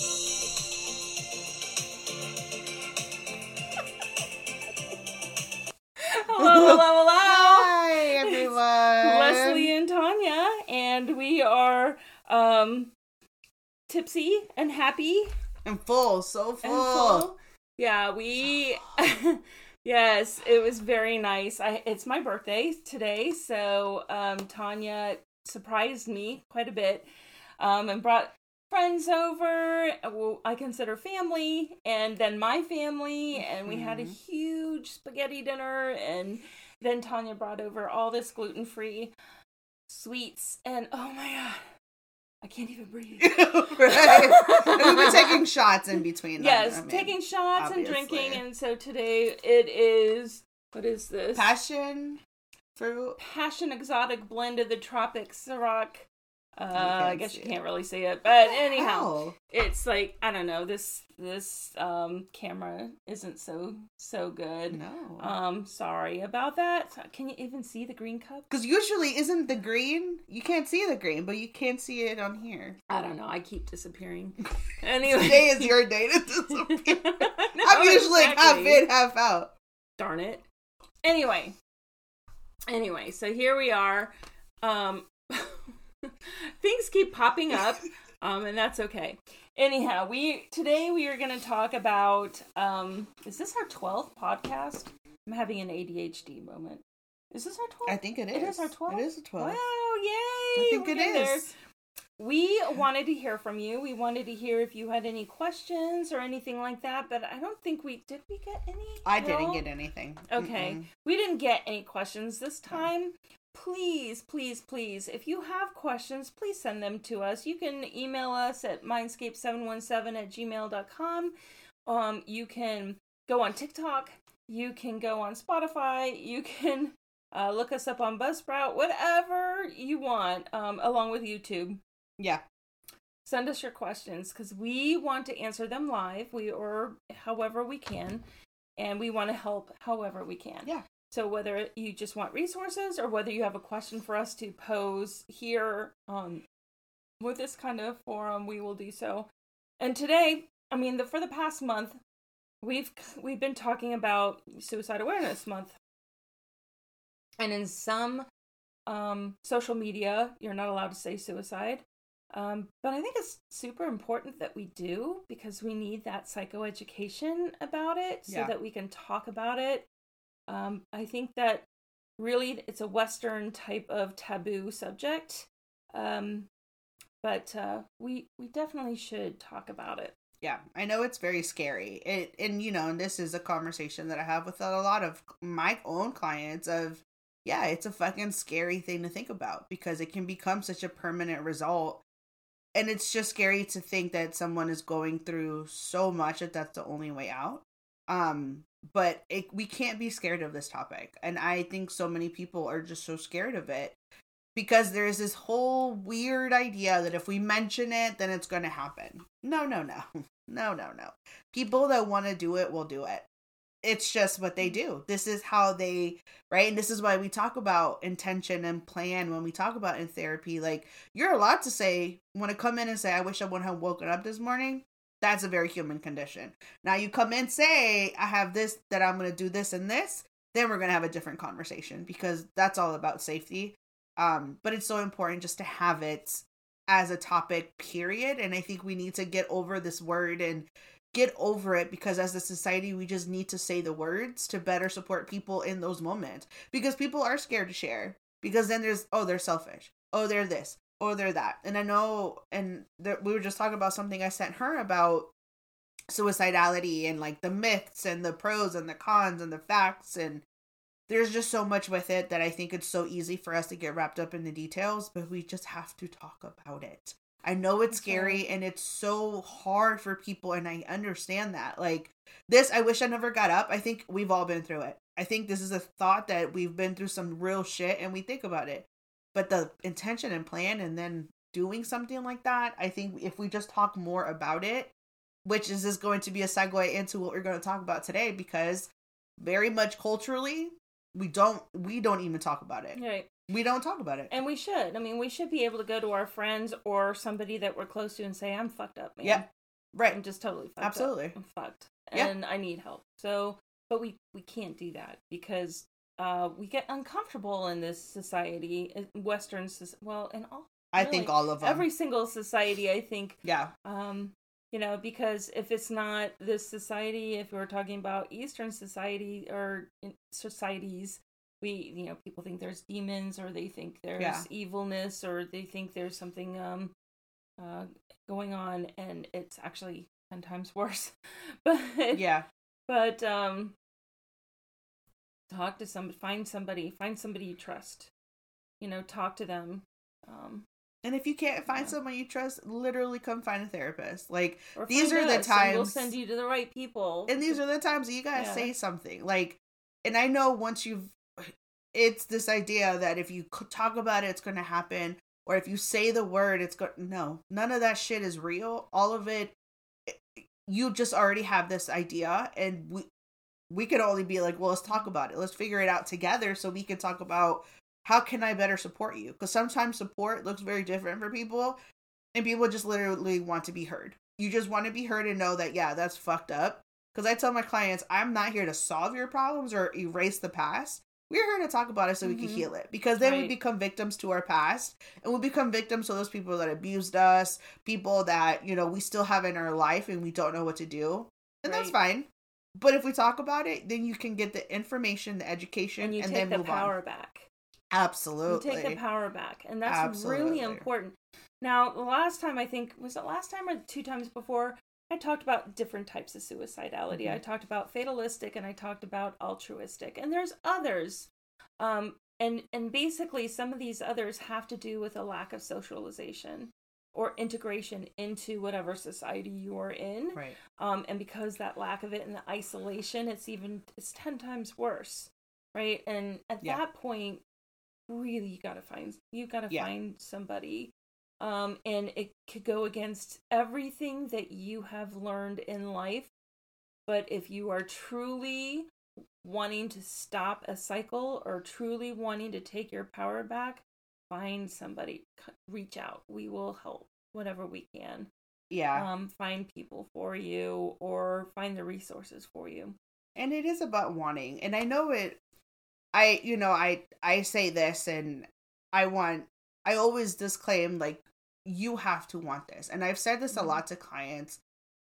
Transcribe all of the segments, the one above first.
Hello, hello, hello. Hi, everyone. Leslie and Tania, and we are um tipsy and happy And full, so full. full. Yeah, we. yes, it was very nice. I it's my birthday today, so um, Tania surprised me quite a bit, um, and brought friends over. uh, Well, I consider family, and then my family, and we had a Mhm. huge spaghetti dinner, and then Tania brought over all this gluten free sweets, and oh my god, I can't even breathe. right. We've been taking shots in between. them, Yes, I mean, taking shots and drinking, and so today it is what is this? passion fruit. Passion exotic blend of the tropics, Ciroc. Uh, I guess you can't really see it, but anyhow, How? it's like I don't know. This this um camera isn't so so good. No. Um, sorry about that. Can you even see the green cup? Because usually isn't the green? You can't see the green, but you can see it on here. I don't know. I keep disappearing. Anyway, Today is your day to disappear. No, I'm usually half in, half out. darn it anyway anyway so here we are um things keep popping up um and that's okay anyhow we today we are going to talk about um is this our 12th podcast i'm having an adhd moment is this our 12th I think it is. It is our 12th? It is a 12. wow yay I think We're it getting there. is. we wanted to hear from you. We wanted to hear if you had any questions or anything like that, but I don't think we did. We get any? I at didn't get anything. Okay. Mm-mm. We didn't get any questions this time. Please, please, please, if you have questions, please send them to us. You can email us at mindscape717 at gmail.com. Um, you can go on TikTok. You can go on Spotify. You can uh, look us up on Buzzsprout, whatever you want, um, along with YouTube. Yeah. Send us your questions because we want to answer them live. We or however we can, and we want to help however we can. Yeah. So whether you just want resources or whether you have a question for us to pose here um, with this kind of forum, we will do so. And today, I mean, the, for the past month, we've we've been talking about Suicide Awareness Month, and in some um, social media, you're not allowed to say suicide. Um, but I think it's super important that we do because we need that psychoeducation about it so Yeah. that we can talk about it. Um, I think that really it's a Western type of taboo subject, um, but uh, we we definitely should talk about it. Yeah, I know it's very scary. It and you know, and this is a conversation that I have with a lot of my own clients of yeah, it's a fucking scary thing to think about because it can become such a permanent result. And it's just scary to think that someone is going through so much that that's the only way out. Um but it, we can't be scared of this topic. And I think so many people are just so scared of it because there's this whole weird idea that if we mention it, then it's going to happen. No, no, no. No, no, no. People that want to do it will do it. It's just what they mm. do. This is how they, right? And this is why we talk about intention and plan when we talk about in therapy. Like, you're allowed to say, want to come in and say, I wish I wouldn't have woken up this morning. That's a very human condition. Now, you come in, say, I have this, that I'm going to do this and this, then we're going to have a different conversation because that's all about safety. Um but it's so important just to have it as a topic period and i think we need to get over this word and get over it because as a society we just need to say the words to better support people in those moments because people are scared to share because then there's oh they're selfish. Oh they're this oh they're that and i know and we were just talking about something i sent her about suicidality and like the myths and the pros and the cons and the facts and there's just so much with it that I think it's so easy for us to get wrapped up in the details, but we just have to talk about it. I know it's That's scary and it's so hard for people, and I understand that. Like, this, I wish I never got up. I think we've all been through it. I think this is a thought that we've been through some real shit and we think about it. But the intention and plan and then doing something like that, I think if we just talk more about it, which is just going to be a segue into what we're going to talk about today, because very much culturally, we don't we don't even talk about it. Right. We don't talk about it. And we should. I mean, we should be able to go to our friends or somebody that we're close to and say, "I'm fucked up, man." Yep. Right. I'm just totally fucked. Absolutely. Up. I'm fucked. Yeah. And I need help. So, but we we can't do that because uh we get uncomfortable in this society, in Western soc- well, in all I really, think all of them. every single society, I think yeah. um you know because if it's not this society if we're talking about eastern society or in- societies we you know people think there's demons or they think there's Yeah. evilness or they think there's something um uh going on and it's actually 10 times worse but Yeah. but um talk to some find somebody find somebody you trust you know talk to them um And if you can't find Yeah. someone you trust, literally come find a therapist. Like These are the times we'll send you to the right people and these are the times that you gotta Yeah. say something like and i know once you've it's this idea that if you talk about it it's gonna happen or if you say the word it's gonna. no none of that shit is real all of it you just already have this idea and we we could only be like well let's talk about it. Let's figure it out together so we can talk about how can i better support you? Because sometimes support looks very different for people and people just literally want to be heard. You just want to be heard and know that yeah that's fucked up. Because i tell my clients i'm not here to solve your problems or erase the past. We're here to talk about it so we can Mhm. heal it. Because then we become victims to our past and we become victims to those people that abused us people that you know we still have in our life and we don't know what to do and that's fine but if we talk about it then you can get the information the education and you and take then the move power on back absolutely You take the power back, and that's Absolutely. really important. Now, the last time I think was it last time or two times before, I talked about different types of suicidality. Mhm. I talked about fatalistic, and I talked about altruistic, and there's others. Um, and and basically, some of these others have to do with a lack of socialization or integration into whatever society you are in. Right. Um, and because that lack of it and the isolation it's even it's 10 times worse right? And at Yeah. that point really you gotta find you gotta Yeah. find somebody. Um, and it could go against everything that you have learned in life. But if you are truly wanting to stop a cycle or truly wanting to take your power back find somebody reach out. We will help whatever we can. Yeah. Um, find people for you or find the resources for you. and it is about wanting. And i know it i you know i i say this and i want i always disclaim like you have to want this. And i've said this a Mhm. lot to clients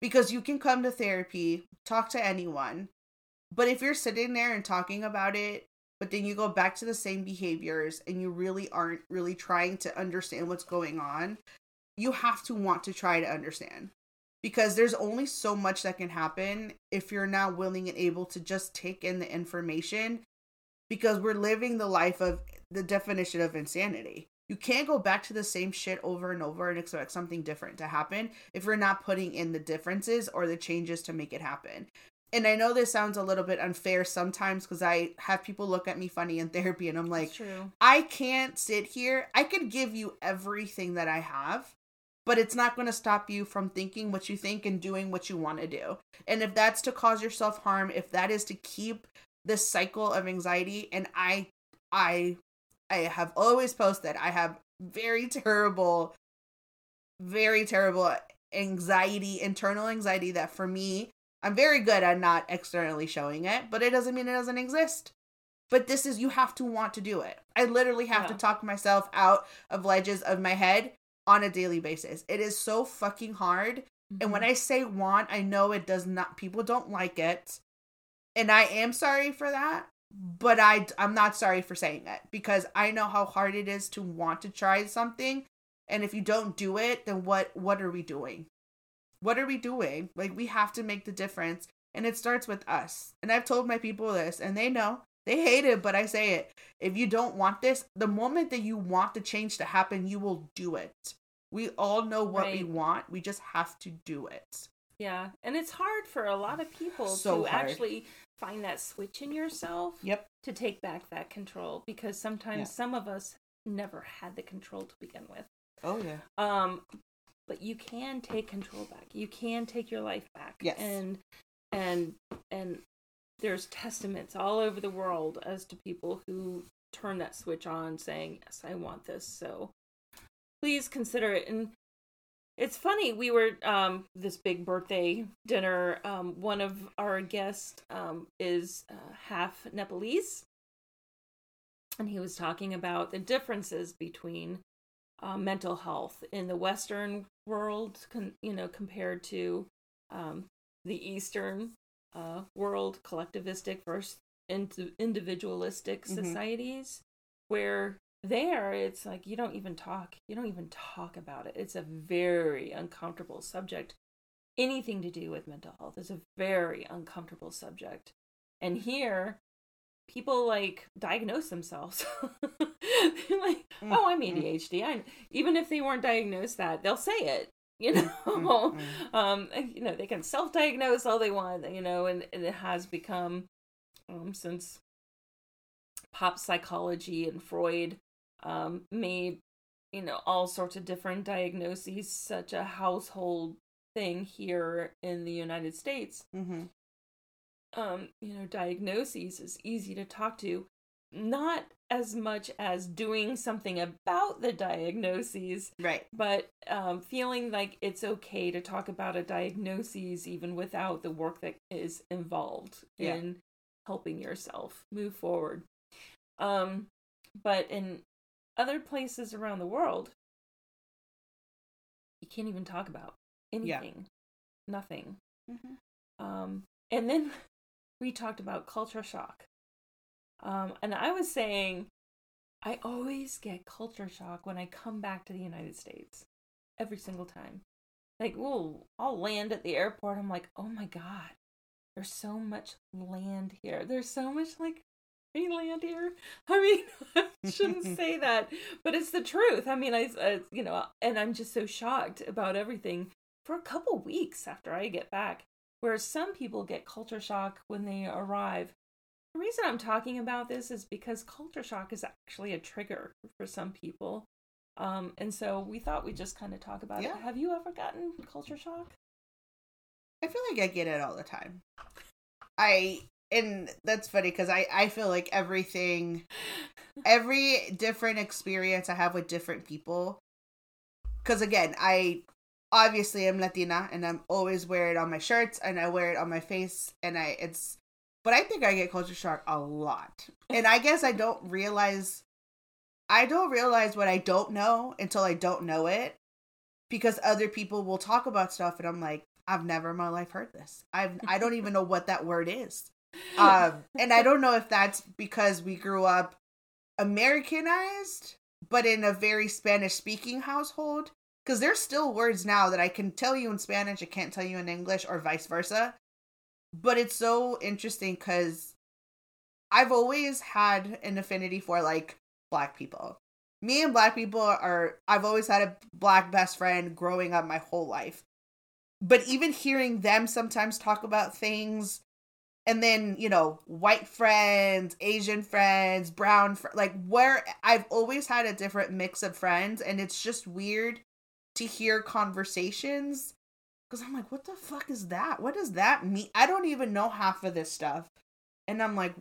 because you can come to therapy talk to anyone but if you're sitting there and talking about it but then you go back to the same behaviors and you really aren't really trying to understand what's going on you have to want to try to understand because there's only so much that can happen if you're not willing and able to just take in the information because we're living the life of the definition of insanity. You can't go back to the same shit over and over and expect something different to happen if you're not putting in the differences or the changes to make it happen. And I know this sounds a little bit unfair sometimes because I have people look at me funny in therapy and I'm like. I can't sit here. I could give you everything that I have, but it's not going to stop you from thinking what you think and doing what you want to do. And if that's to cause yourself harm, if that is to keep this cycle of anxiety and I I I have always posted I have very terrible very terrible anxiety, internal anxiety that for me, I'm very good at not externally showing it, but it doesn't mean it doesn't exist. But this is, you have to want to do it. I literally have to Yeah. talk myself out of ledges of my head on a daily basis. It is so fucking hard. And when mm-hmm. I say want, I know it does not, people don't like it. And I am sorry for that. But I, I'm not sorry for saying it because I know how hard it is to want to try something. And if you don't do it, then what, what are we doing? What are we doing? Like, we have to make the difference. And it starts with us. And I've told my people this, and they know. They hate it, but I say it. If you don't want this, the moment that you want the change to happen, you will do it. We all know what we want. We just have to do it. Yeah, and it's hard for a lot of people So to hard. actually find that switch in yourself Yep. to take back that control because sometimes Yeah. some of us never had the control to begin with. Oh yeah. Um but you can take control back. You can take your life back. Yes. And and and there's testaments all over the world as to people who turn that switch on saying, "Yes, I want this." So please consider it and It's funny. We were um this big birthday dinner. Um, one of our guests um is uh, half Nepalese, and he was talking about the differences between uh, mental health in the Western world, con- you know, compared to um, the Eastern uh, world, collectivistic versus ind- individualistic Mhm. societies, where there it's like you don't even talk, you don't even talk about it. It's a very uncomfortable subject. Anything to do with mental health is a very uncomfortable subject. And here, people like diagnose themselves. Like, oh, I'm Mm. ADHD. I even if they weren't diagnosed that, they'll say it. You know, Mm, um, you know, they can self-diagnose all they want. You know, and, and it has become, um, since pop psychology and Freud, um, made you know all sorts of different diagnoses such a household thing here in the United States Mhm. um, you know, diagnoses is easy to talk to, not as much as doing something about the diagnoses, Right. but um, feeling like it's okay to talk about a diagnosis even without the work that is involved Yeah. in helping yourself move forward. Um, but in other places around the world, you can't even talk about Yeah. anything, nothing. Mhm. Um, and then we talked about culture shock. Um, and I was saying, I always get culture shock when I come back to the United States. Every single time. Like, oh, I'll land at the airport. I'm like, oh my God, there's so much land here. There's so much like land here. I mean, I shouldn't say that, but it's the truth. I mean, I, I, you know, and I'm just so shocked about everything for a couple weeks after I get back. Whereas some people get culture shock when they arrive. The reason I'm talking about this is because culture shock is actually a trigger for some people. Um, and so we thought we'd just kind of talk about Yeah. it. Have you ever gotten culture shock? I feel like I get it all the time. I and that's funny because I I feel like everything, every different experience I have with different people. Because again, I obviously am Latina and I'm always wear it on my shirts and I wear it on my face and I it's. But I think I get culture shock a lot, and I guess I don't realize. I don't realize what I don't know until I don't know it, because other people will talk about stuff and I'm like, I've never in my life heard this. I've I don't even know what that word is. Um, and I don't know if that's because we grew up Americanized, but in a very Spanish speaking household. Because there's still words now that I can tell you in Spanish, I can't tell you in English, or vice versa. But it's so interesting because I've always had an affinity for like black people. Me and black people are, I've always had a black best friend growing up my whole life. But even hearing them sometimes talk about things and then you know white friends asian friends brown fr- like where i've always had a different mix of friends and it's just weird to hear conversations because i'm like what the fuck is that what does that mean i don't even know half of this stuff and i'm like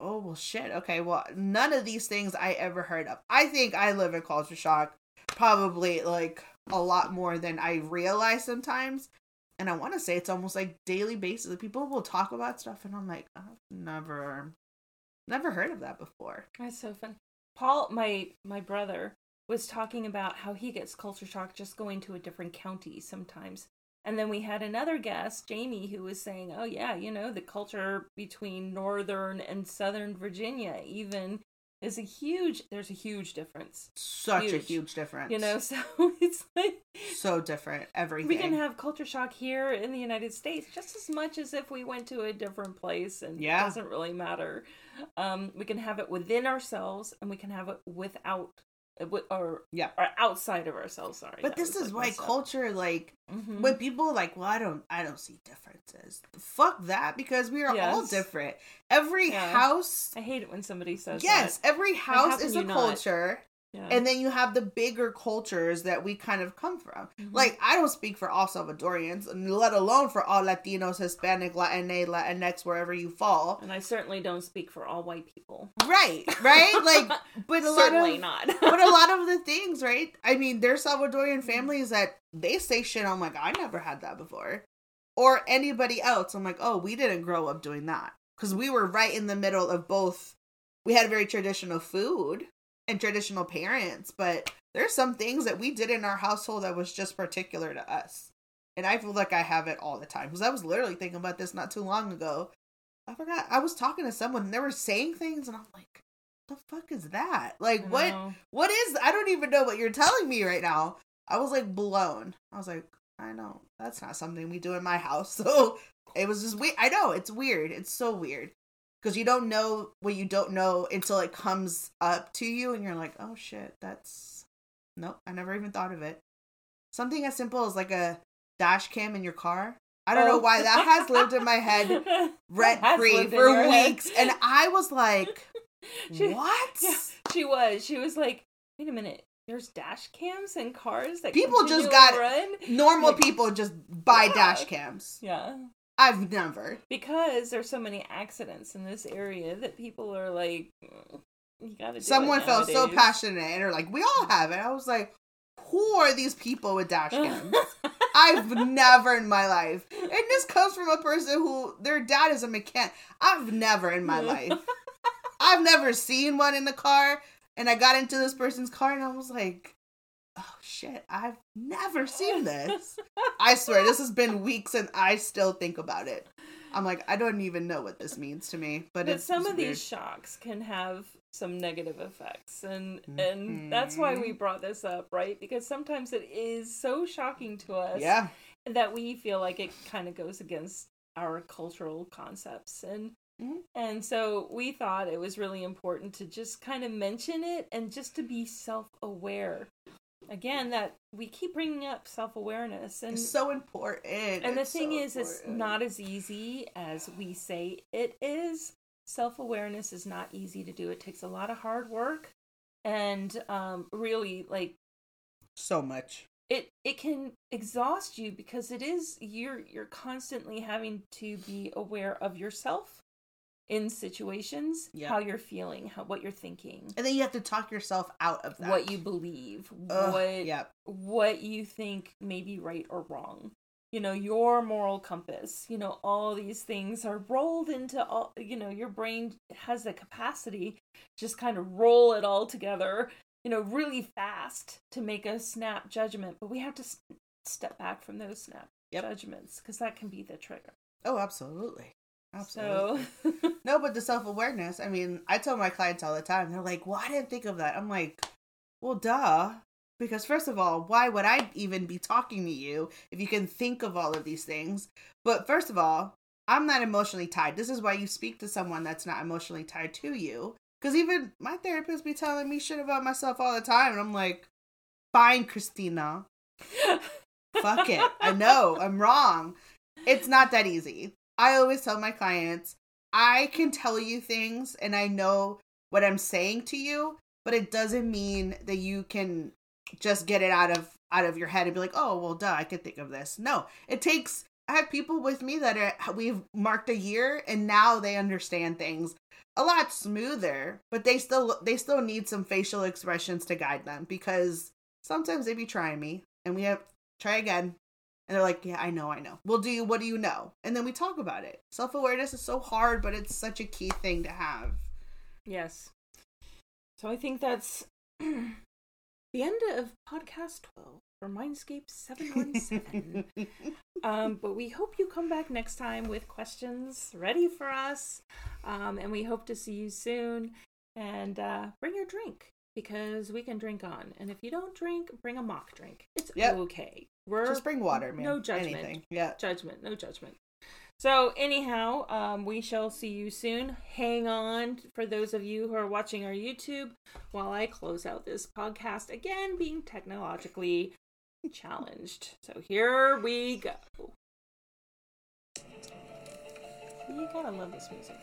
oh well shit okay well none of these things i ever heard of i think i live in culture shock probably like a lot more than i realize sometimes and I want to say it's almost like daily basis. People will talk about stuff, and I'm like, I've never, never heard of that before. That's so fun. Paul, my my brother, was talking about how he gets culture shock just going to a different county sometimes. And then we had another guest, Jamie, who was saying, "Oh yeah, you know, the culture between northern and southern Virginia even is a huge there's a huge difference. Such a Huge. huge difference. You know, so it's like so different. Everything. we can have culture shock here in the United States just as much as if we went to a different place and Yeah. it doesn't really matter. Um, we can have it within ourselves and we can have it without wi- or Yeah. or outside of ourselves, sorry. but this is like, why culture, like, Mhm. when people are like, well, I don't, I don't see differences. Fuck that, because we are all different. Every Yeah. house, I hate it when somebody says yes, every house is a not? Yeah. And then you have the bigger cultures that we kind of come from. Mhm. Like, I don't speak for all Salvadorians, let alone for all Latinos, Hispanic, Latina, Latinx, wherever you fall. and I certainly don't speak for all white people. Right, right? Like, but a lot of, not. but a lot of the things, right? I mean, there's Salvadorian families that they say shit. I'm like, I never had that before, or anybody else. I'm like, oh, we didn't grow up doing that because we were right in the middle of both. We had very traditional food and traditional parents, but there's some things that we did in our household that was just particular to us. And I feel like I have it all the time because I was literally thinking about this not too long ago. I forgot I was talking to someone and they were saying things, and I'm like, "The fuck is that? Like, what? What is? I don't even know what you're telling me right now." I was like blown. I was like, "I know that's not something we do in my house." So it was just weird. I know it's weird. It's so weird because you don't know what you don't know until it comes up to you, and you're like, "Oh shit, that's nope." I never even thought of it. Something as simple as like a dash cam in your car. I don't know Oh. why that has lived in my head rent free for your head. weeks, and I was like, She- "What?" Yeah, she was. She was like, wait a minute. There's dash cams in cars that People just got- run. Normal Like- people just buy Yeah. dash cams. Yeah, I've never. because there's so many accidents in this area that people are like, "Mm, you gotta. Someone felt so passionate and are like, "We all have it." I was like, "Who are these people with dash cams?" I've never in my life, and this comes from a person who their dad is a mechanic. I've never in my life. I've never seen one in the car, and I got into this person's car, and I was like, "Oh shit! I've never seen this." I swear, this has been weeks, and I still think about it. I'm like, I don't even know what this means to me, but, but some of weird. these shocks can have some negative effects and and that's why we brought this up right because sometimes it is so shocking to us yeah, that we feel like it kind of goes against our cultural concepts and Mhm. and so we thought it was really important to just kind of mention it and just to be self-aware again that we keep bringing up self-awareness and it's so important. and the It's thing so is it's not as easy as we say it is self-awareness is not easy to do it takes a lot of hard work and um really like so much. it it can exhaust you because it is you're you're constantly having to be aware of yourself in situations Yeah. how you're feeling how what you're thinking And then you have to talk yourself out of that. what you believe Ugh, what yeah. what you think may be right or wrong you know your moral compass you know all these things are rolled into all you know your brain has the capacity to just kind of roll it all together you know really fast to make a snap judgment but we have to s- step back from those snap Yep. judgments because that can be the trigger Oh, absolutely. Absolutely. so No, but the self awareness. I mean, I tell my clients all the time. They're like, "Well, I didn't think of that." I'm like, "Well, duh." Because first of all, why would I even be talking to you if you can think of all of these things? But first of all, I'm not emotionally tied. This is why you speak to someone that's not emotionally tied to you. Because even my therapist be telling me shit about myself all the time, and I'm like, "Fine, Christina, fuck it. I know I'm wrong. It's not that easy. I always tell my clients, I can tell you things and I know what I'm saying to you, but it doesn't mean that you can just get it out of out of your head and be like, "Oh, well, duh, I could think of this." No, it takes I have people with me that are we've marked a year and now they understand things a lot smoother, but they still they still need some facial expressions to guide them because sometimes they be trying me and we have try again and they're like, "Yeah, I know, I know." Well, do you? What do you know? And then we talk about it. Self awareness is so hard, but it's such a key thing to have. Yes. So I think that's the end of podcast 12 for Mindscape 717. um, but we hope you come back next time with questions ready for us. Um, and we hope to see you soon. And uh, bring your drink because we can drink on. And if you don't drink, bring a mock drink. It's Yep. okay. We're Just bring water, man. No judgment. Anything. Yeah. judgment no judgment so anyhow um, we shall see you soon hang on for those of you who are watching our youtube while i close out this podcast again being technologically challenged so here we go you gotta love this music